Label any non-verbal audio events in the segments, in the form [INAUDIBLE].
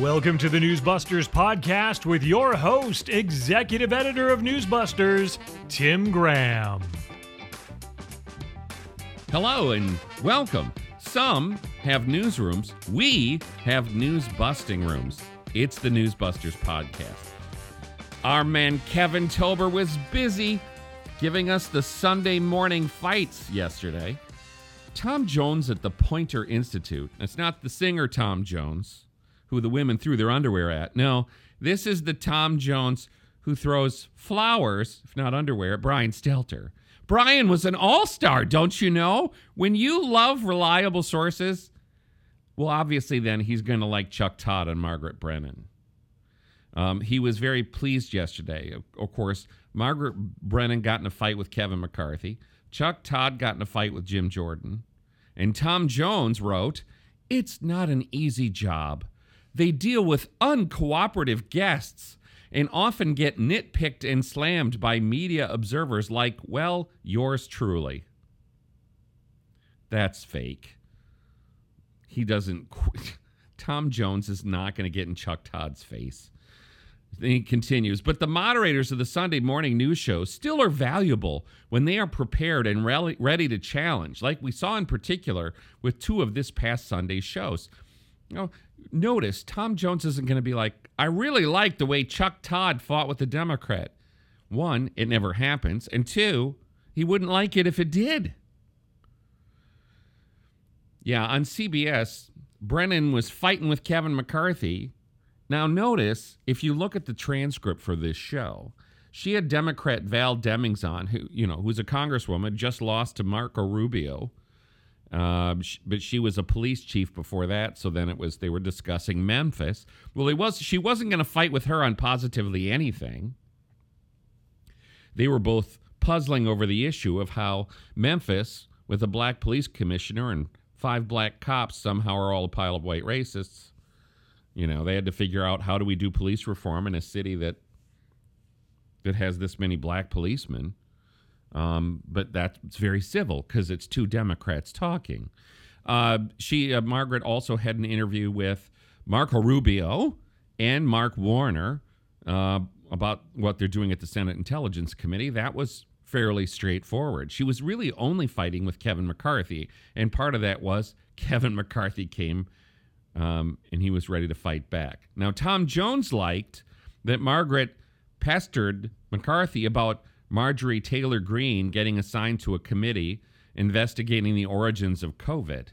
Welcome to the Newsbusters podcast with your host, executive editor of Newsbusters, Tim Graham. Hello and welcome. Some have newsrooms. We have news busting rooms. It's the Newsbusters podcast. Our man Kevin Tober was busy giving us the Sunday morning fights yesterday. Tom Jones at the Poynter Institute. It's not the singer Tom Jones, who the women threw their underwear at. No, this is the Tom Jones who throws flowers, if not underwear, at Brian Stelter. Brian was an all star, don't you know? When you love reliable sources, well, obviously, then he's going to like Chuck Todd and Margaret Brennan. Um, he was very pleased yesterday. Of, of course, Margaret Brennan got in a fight with Kevin McCarthy. Chuck Todd got in a fight with Jim Jordan. And Tom Jones wrote, It's not an easy job. They deal with uncooperative guests and often get nitpicked and slammed by media observers like, well, yours truly. That's fake. He doesn't. [LAUGHS] Tom Jones is not going to get in Chuck Todd's face. He continues, but the moderators of the Sunday morning news show still are valuable when they are prepared and ready to challenge, like we saw in particular with two of this past Sunday's shows. You know, notice Tom Jones isn't going to be like, I really like the way Chuck Todd fought with the Democrat. One, it never happens. And two, he wouldn't like it if it did. Yeah, on CBS, Brennan was fighting with Kevin McCarthy. Now, notice if you look at the transcript for this show, she had Democrat Val Demings on, who you know, who's a congresswoman, just lost to Marco Rubio, uh, but she was a police chief before that. So then it was they were discussing Memphis. Well, it was she wasn't going to fight with her on positively anything. They were both puzzling over the issue of how Memphis, with a black police commissioner and five black cops somehow are all a pile of white racists. You know, they had to figure out how do we do police reform in a city that that has this many black policemen. Um, but that's very civil because it's two Democrats talking. Uh, she, uh, Margaret, also had an interview with Marco Rubio and Mark Warner uh, about what they're doing at the Senate Intelligence Committee. That was fairly straightforward. She was really only fighting with Kevin McCarthy, and part of that was Kevin McCarthy came um, and he was ready to fight back. Now, Tom Jones liked that Margaret pestered McCarthy about Marjorie Taylor Greene getting assigned to a committee investigating the origins of COVID.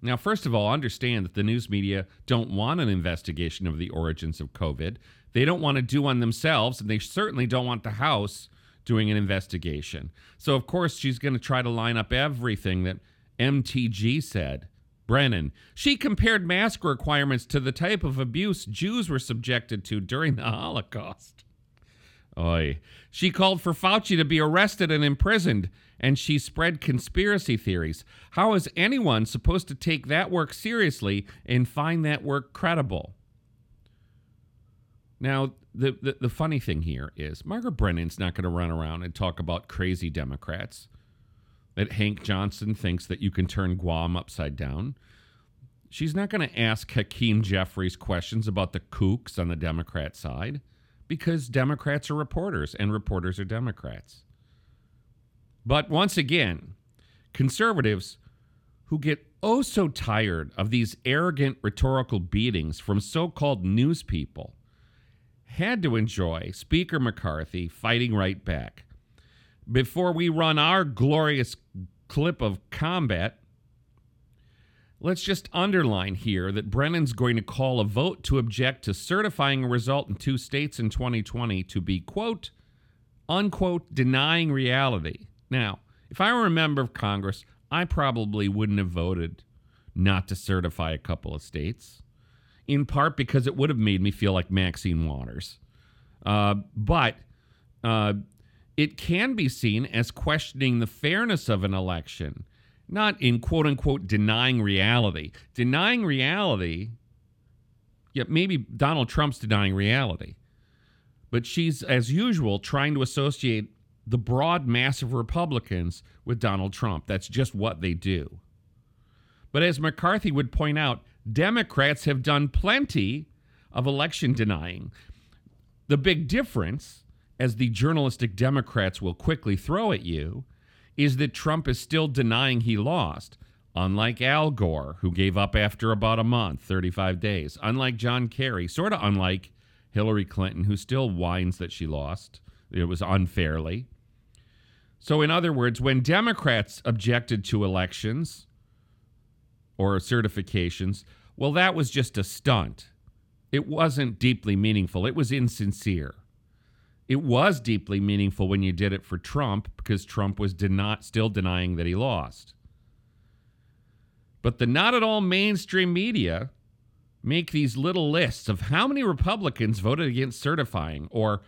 Now, first of all, understand that the news media don't want an investigation of the origins of COVID. They don't want to do one themselves, and they certainly don't want the House doing an investigation. So, of course, she's going to try to line up everything that MTG said. Brennan. She compared mask requirements to the type of abuse Jews were subjected to during the Holocaust. Oy. She called for Fauci to be arrested and imprisoned, and she spread conspiracy theories. How is anyone supposed to take that work seriously and find that work credible? Now, the, the, the funny thing here is Margaret Brennan's not going to run around and talk about crazy Democrats. That Hank Johnson thinks that you can turn Guam upside down. She's not going to ask Hakeem Jeffries questions about the kooks on the Democrat side because Democrats are reporters and reporters are Democrats. But once again, conservatives who get oh so tired of these arrogant rhetorical beatings from so called news people had to enjoy Speaker McCarthy fighting right back. Before we run our glorious clip of combat, let's just underline here that Brennan's going to call a vote to object to certifying a result in two states in 2020 to be, quote, unquote, denying reality. Now, if I were a member of Congress, I probably wouldn't have voted not to certify a couple of states in part because it would have made me feel like Maxine Waters. Uh, but uh, it can be seen as questioning the fairness of an election, not in quote unquote denying reality. Denying reality, yeah, maybe Donald Trump's denying reality. But she's, as usual, trying to associate the broad mass of Republicans with Donald Trump. That's just what they do. But as McCarthy would point out, Democrats have done plenty of election denying. The big difference, as the journalistic Democrats will quickly throw at you, is that Trump is still denying he lost. Unlike Al Gore, who gave up after about a month, 35 days. Unlike John Kerry, sort of unlike Hillary Clinton, who still whines that she lost. It was unfairly. So, in other words, when Democrats objected to elections or certifications, well, that was just a stunt. It wasn't deeply meaningful, it was insincere. It was deeply meaningful when you did it for Trump because Trump was deni- still denying that he lost. But the not at all mainstream media make these little lists of how many Republicans voted against certifying or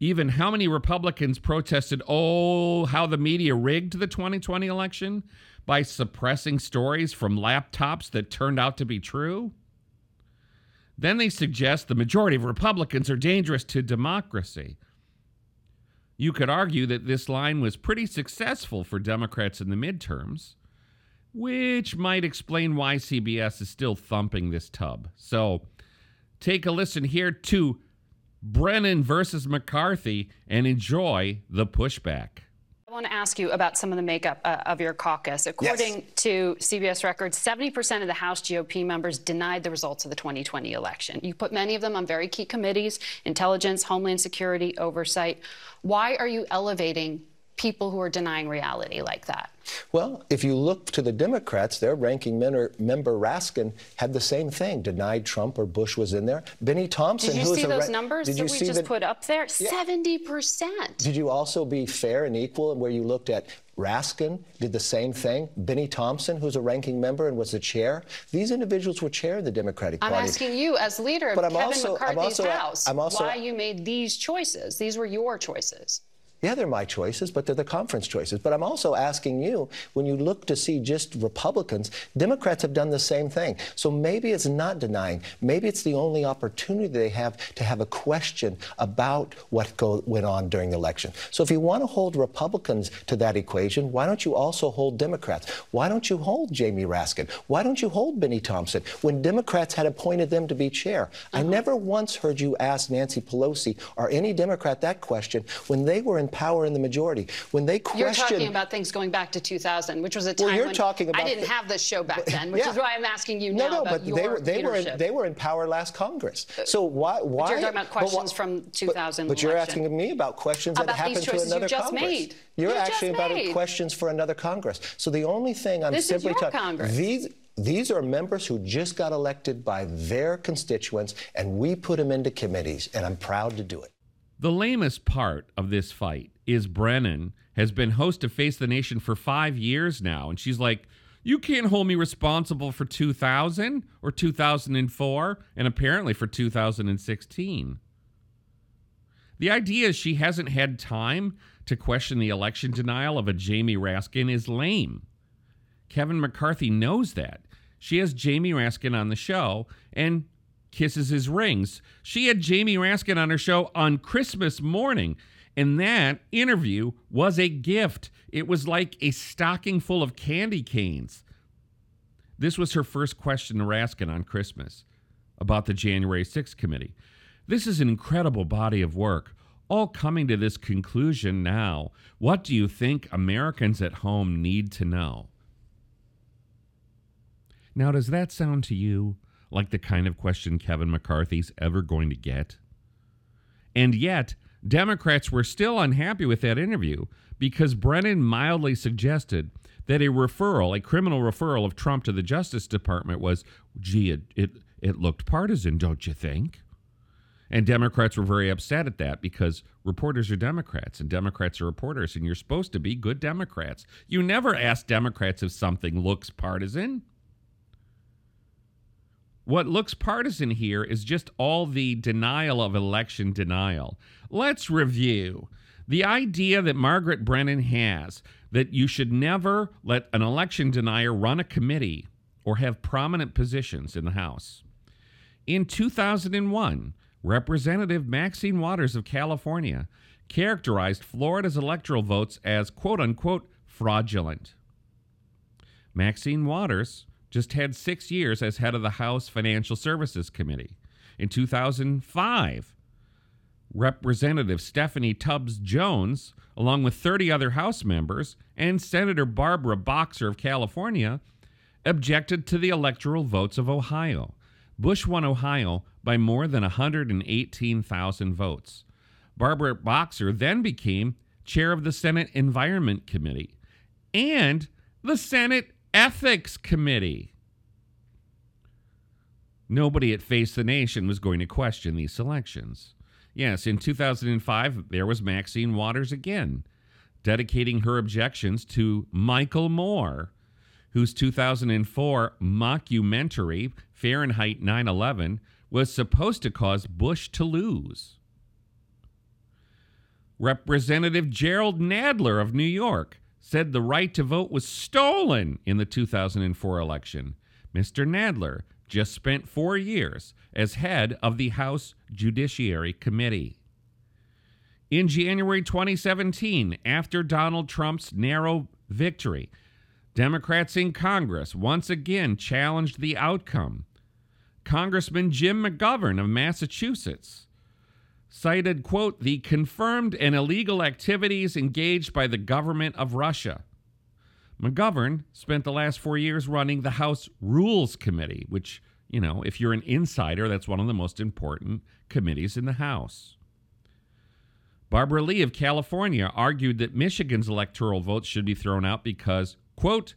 even how many Republicans protested, oh, how the media rigged the 2020 election by suppressing stories from laptops that turned out to be true. Then they suggest the majority of Republicans are dangerous to democracy. You could argue that this line was pretty successful for Democrats in the midterms which might explain why CBS is still thumping this tub. So take a listen here to Brennan versus McCarthy and enjoy the pushback. I want to ask you about some of the makeup uh, of your caucus. According yes. to CBS records, 70% of the House GOP members denied the results of the 2020 election. You put many of them on very key committees intelligence, homeland security, oversight. Why are you elevating people who are denying reality like that? Well, if you look to the Democrats, their ranking member, member Raskin had the same thing, denied Trump or Bush was in there. Benny Thompson, did you see those numbers did that we just the, put up there? 70%. Did you also be fair and equal where you looked at Raskin did the same thing. Benny Thompson, who's a ranking member and was the chair. These individuals were chair of the Democratic Party. I'm asking you, as leader of but Kevin also, McCarthy's also, House, also, why you made these choices. These were your choices. Yeah, they're my choices, but they're the conference choices. But I'm also asking you, when you look to see just Republicans, Democrats have done the same thing. So maybe it's not denying. Maybe it's the only opportunity they have to have a question about what go, went on during the election. So if you want to hold Republicans to that equation, why don't you also hold Democrats? Why don't you hold Jamie Raskin? Why don't you hold Benny Thompson when Democrats had appointed them to be chair? I uh-huh. never once heard you ask Nancy Pelosi or any Democrat that question when they were in power in the majority. When they question, you're talking about things going back to 2000, which was a time well, you're when talking about I didn't have this show back then, which yeah. is why I'm asking you now no, no, about but they were they were in, they were in power last Congress. Uh, so why why? But you're talking about questions from 2000. But, but you're asking me about questions about that happened to another Congress. Made. You're you actually about questions for another Congress. So the only thing I'm this simply talking these these are members who just got elected by their constituents, and we put them into committees, and I'm proud to do it. The lamest part of this fight is Brennan has been host of Face the Nation for five years now. And she's like, You can't hold me responsible for 2000 or 2004, and apparently for 2016. The idea she hasn't had time to question the election denial of a Jamie Raskin is lame. Kevin McCarthy knows that. She has Jamie Raskin on the show, and kisses his rings. She had Jamie Raskin on her show on Christmas morning, and that interview was a gift. It was like a stocking full of candy canes. This was her first question to Raskin on Christmas about the January 6th committee. This is an incredible body of work, all coming to this conclusion now. What do you think Americans at home need to know? Now, does that sound to you like the kind of question Kevin McCarthy's ever going to get. And yet, Democrats were still unhappy with that interview because Brennan mildly suggested that a referral, a criminal referral of Trump to the Justice Department was, gee, it, it, it looked partisan, don't you think? And Democrats were very upset at that because reporters are Democrats and Democrats are reporters, and you're supposed to be good Democrats. You never ask Democrats if something looks partisan. What looks partisan here is just all the denial of election denial. Let's review. The idea that Margaret Brennan has that you should never let an election denier run a committee or have prominent positions in the House. In 2001, Representative Maxine Waters of California characterized Florida's electoral votes as quote unquote fraudulent. Maxine Waters just had six years as head of the House Financial Services Committee. In 2005, Representative Stephanie Tubbs Jones, along with 30 other House members, and Senator Barbara Boxer of California, objected to the electoral votes of Ohio. Bush won Ohio by more than 118,000 votes. Barbara Boxer then became chair of the Senate Environment Committee and the Senate Ethics Committee. Nobody at Face the Nation was going to question these selections. Yes, in 2005, there was Maxine Waters again, dedicating her objections to Michael Moore, whose 2004 mockumentary, Fahrenheit 9 11, was supposed to cause Bush to lose. Representative Gerald Nadler of New York said the right to vote was stolen in the 2004 election. Mr. Nadler just spent four years as head of the House Judiciary Committee. In January 2017, after Donald Trump's narrow victory, Democrats in Congress once again challenged the outcome. Congressman Jim McGovern of Massachusetts cited, quote, the confirmed and illegal activities engaged by the government of Russia. McGovern spent the last four years running the House Rules Committee, which, you know, if you're an insider, that's one of the most important committees in the House. Barbara Lee of California argued that Michigan's electoral votes should be thrown out because, quote,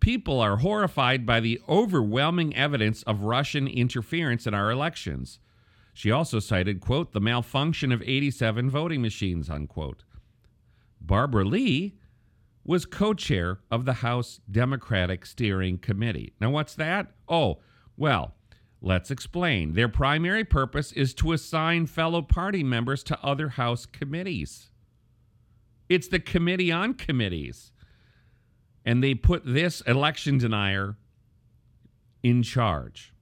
people are horrified by the overwhelming evidence of Russian interference in our elections. She also cited, quote, the malfunction of 87 voting machines, unquote. Barbara Lee was co chair of the House Democratic Steering Committee. Now, what's that? Oh, well, let's explain. Their primary purpose is to assign fellow party members to other House committees. It's the committee on committees. And they put this election denier in charge.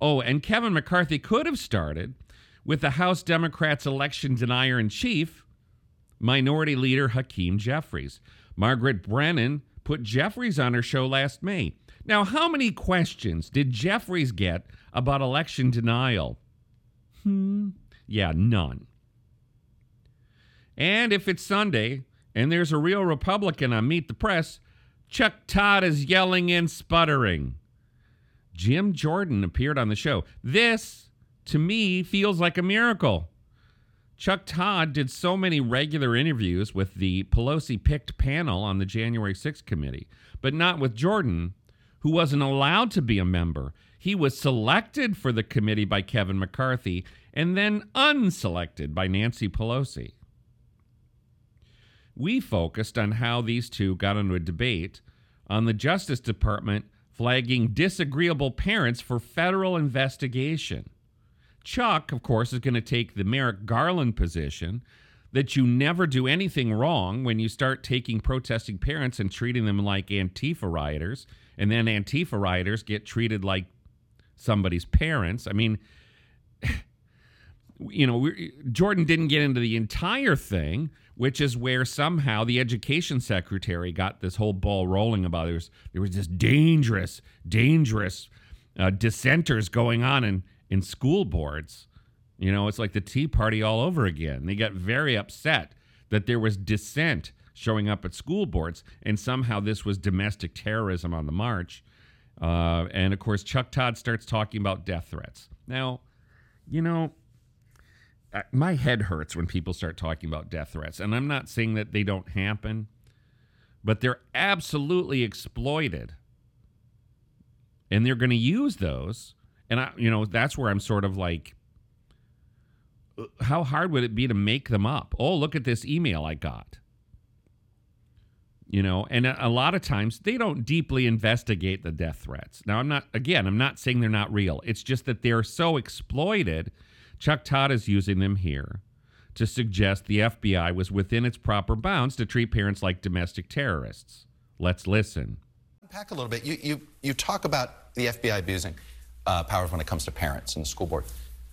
Oh, and Kevin McCarthy could have started with the House Democrats' election denier in chief, Minority Leader Hakeem Jeffries. Margaret Brennan put Jeffries on her show last May. Now, how many questions did Jeffries get about election denial? Hmm. Yeah, none. And if it's Sunday and there's a real Republican on Meet the Press, Chuck Todd is yelling and sputtering. Jim Jordan appeared on the show. This, to me, feels like a miracle. Chuck Todd did so many regular interviews with the Pelosi picked panel on the January 6th committee, but not with Jordan, who wasn't allowed to be a member. He was selected for the committee by Kevin McCarthy and then unselected by Nancy Pelosi. We focused on how these two got into a debate on the Justice Department flagging disagreeable parents for federal investigation. Chuck, of course, is going to take the Merrick Garland position that you never do anything wrong when you start taking protesting parents and treating them like Antifa rioters, and then Antifa rioters get treated like somebody's parents. I mean, [LAUGHS] you know, Jordan didn't get into the entire thing, which is where somehow the education secretary got this whole ball rolling about there was, there was this dangerous, dangerous uh, dissenters going on in, in school boards. You know, it's like the Tea Party all over again. They got very upset that there was dissent showing up at school boards, and somehow this was domestic terrorism on the march. Uh, and of course, Chuck Todd starts talking about death threats. Now, you know, my head hurts when people start talking about death threats. And I'm not saying that they don't happen, but they're absolutely exploited. And they're going to use those. And I, you know, that's where I'm sort of like, how hard would it be to make them up? Oh, look at this email I got. You know, and a lot of times they don't deeply investigate the death threats. Now, I'm not, again, I'm not saying they're not real. It's just that they're so exploited Chuck Todd is using them here to suggest the FBI was within its proper bounds to treat parents like domestic terrorists. Let's listen. Unpack a little bit. You, you, you talk about the FBI abusing uh, powers when it comes to parents and the school board.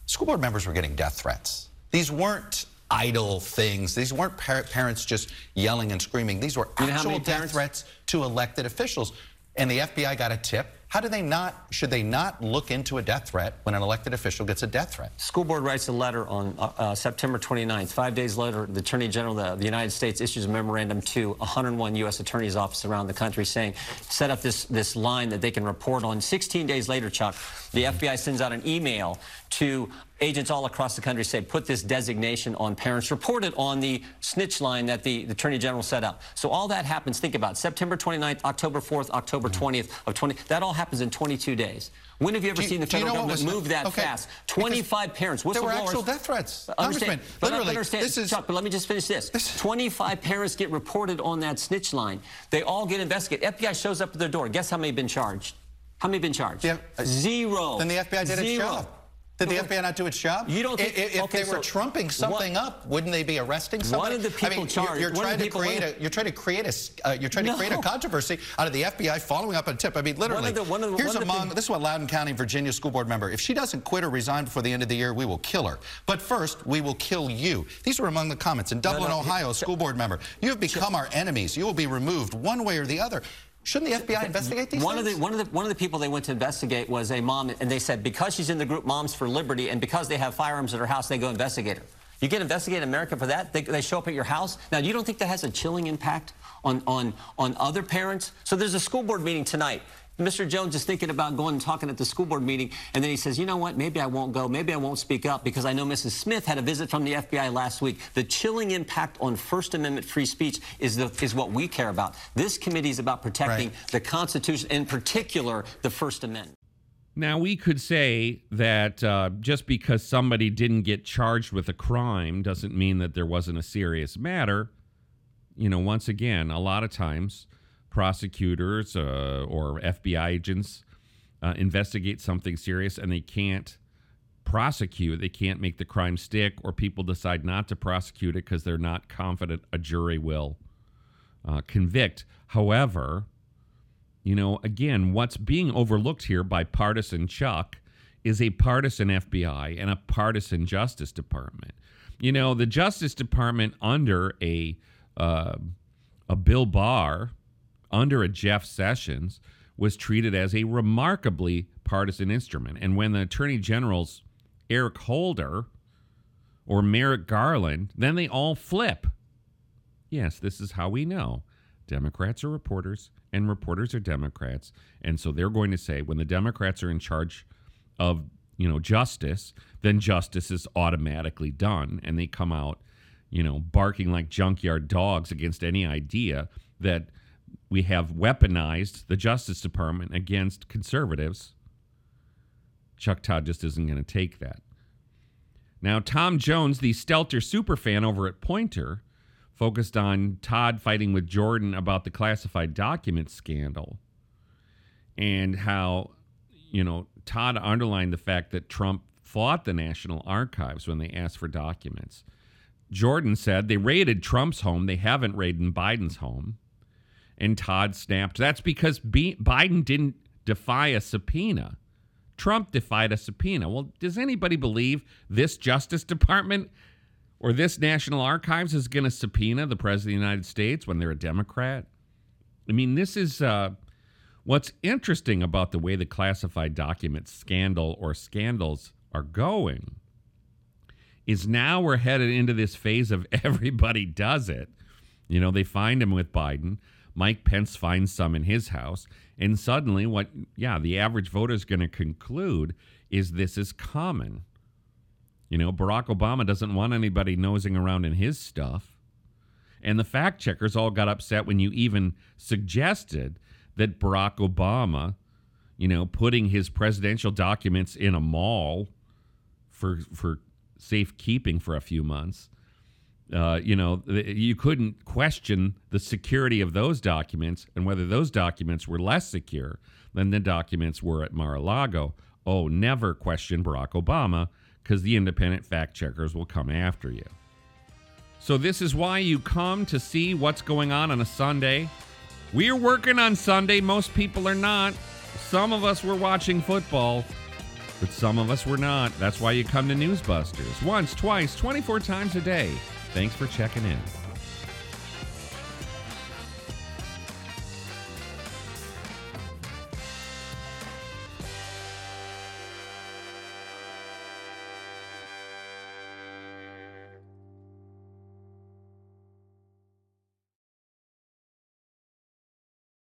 School board members were getting death threats. These weren't idle things. These weren't par- parents just yelling and screaming. These were actual death threats to elected officials. And the FBI got a tip How do they not, should they not look into a death threat when an elected official gets a death threat? School board writes a letter on uh, uh, September 29th. Five days later, the Attorney General of the United States issues a memorandum to 101 U.S. attorneys' offices around the country saying, set up this, this line that they can report on. 16 days later, Chuck, the FBI sends out an email to agents all across the country say put this designation on parents report it on the snitch line that the, the attorney general set up so all that happens think about it, september 29th october 4th october mm-hmm. 20th of 20 that all happens in 22 days when have you ever you- seen the do you federal know government move that okay, fast because 25 parents there were whistleblowers actual death threats. Understand, but literally, understand, this is- Chuck, but let me just finish this. 25 [LAUGHS] parents get reported on that snitch line. They all get investigated. FBI shows up at their door. Guess how many have been charged? How many have been charged? Yeah, Zero. Then the FBI did its Zero. job. Did the FBI not do its job? You don't think- I- if, okay, they were so trumping something one- up, wouldn't they be arresting somebody? of the I people mean, you're- You're, trying the to people- create one a. You're trying to create a. Uh, you're trying to create a controversy out of the FBI following up on a tip. I mean, literally. the- one of the- here's one of the among. This is what Loudoun County, Virginia school board member. If she doesn't quit or resign before the end of the year, we will kill her. But first, we will kill you. These were among the comments. In Dublin, no, Ohio, a school board member. You have become our enemies. You will be removed one way or the other. Shouldn't the FBI investigate these one things? Of the, one, of the, one of the people they went to investigate was a mom, and they said because she's in the group Moms for Liberty and because they have firearms at her house, they go investigate her. You get investigated in America for that? They, they show up at your house? Now, you don't think that has a chilling impact on, on, on other parents? So there's a school board meeting tonight. Mr. Jones is thinking about going and talking at the school board meeting, and then he says, you know what, maybe I won't go, maybe I won't speak up because I know Mrs. Smith had a visit from the FBI last week. The chilling impact on First Amendment free speech is, the, is what we care about. This committee is about protecting Right. the Constitution, in particular, the First Amendment. Now, we could say that uh, just because somebody didn't get charged with a crime doesn't mean that there wasn't a serious matter. You know, once again, a lot of times prosecutors uh, or FBI agents uh, investigate something serious and they can't prosecute, they can't make the crime stick, or people decide not to prosecute it because they're not confident a jury will uh, convict. However, you know, again, what's being overlooked here by partisan Chuck is a partisan FBI and a partisan Justice Department. You know, the Justice Department under a uh, a Bill Barr, under a Jeff Sessions, was treated as a remarkably partisan instrument. And when the Attorney General's Eric Holder or Merrick Garland, then they all flip. Yes, this is how we know. Democrats are reporters and reporters are Democrats. And so they're going to say when the Democrats are in charge of, you know, justice, then justice is automatically done and they come out, you know, barking like junkyard dogs against any idea that we have weaponized the Justice Department against conservatives. Chuck Todd just isn't going to take that. Now, Tom Jones, the Stelter superfan over at Poynter, focused on Todd fighting with Jordan about the classified document scandal and how, you know, Todd underlined the fact that Trump fought the National Archives when they asked for documents. Jordan said they raided Trump's home, they haven't raided Biden's home. And Todd snapped, that's because B- Biden didn't defy a subpoena. Trump defied a subpoena. Well, does anybody believe this Justice Department or this National Archives is going to subpoena the President of the United States when they're a Democrat? I mean, this is uh, what's interesting about the way the classified documents scandal or scandals are going is now we're headed into this phase of [LAUGHS] everybody does it. You know, they find him with Biden. Mike Pence finds some in his house. And suddenly, what, yeah, the average voter is going to conclude is this is common. You know, Barack Obama doesn't want anybody nosing around in his stuff. And the fact checkers all got upset when you even suggested that Barack Obama, you know, putting his presidential documents in a mall for for safekeeping for a few months. Uh, you know, you couldn't question the security of those documents and whether those documents were less secure than the documents were at Mar-a-Lago. Oh, never question Barack Obama because the independent fact checkers will come after you. So, this is why you come to see what's going on on a Sunday. We're working on Sunday. Most people are not. Some of us were watching football, but some of us were not. That's why you come to Newsbusters once, twice, 24 times a day. Thanks for checking in.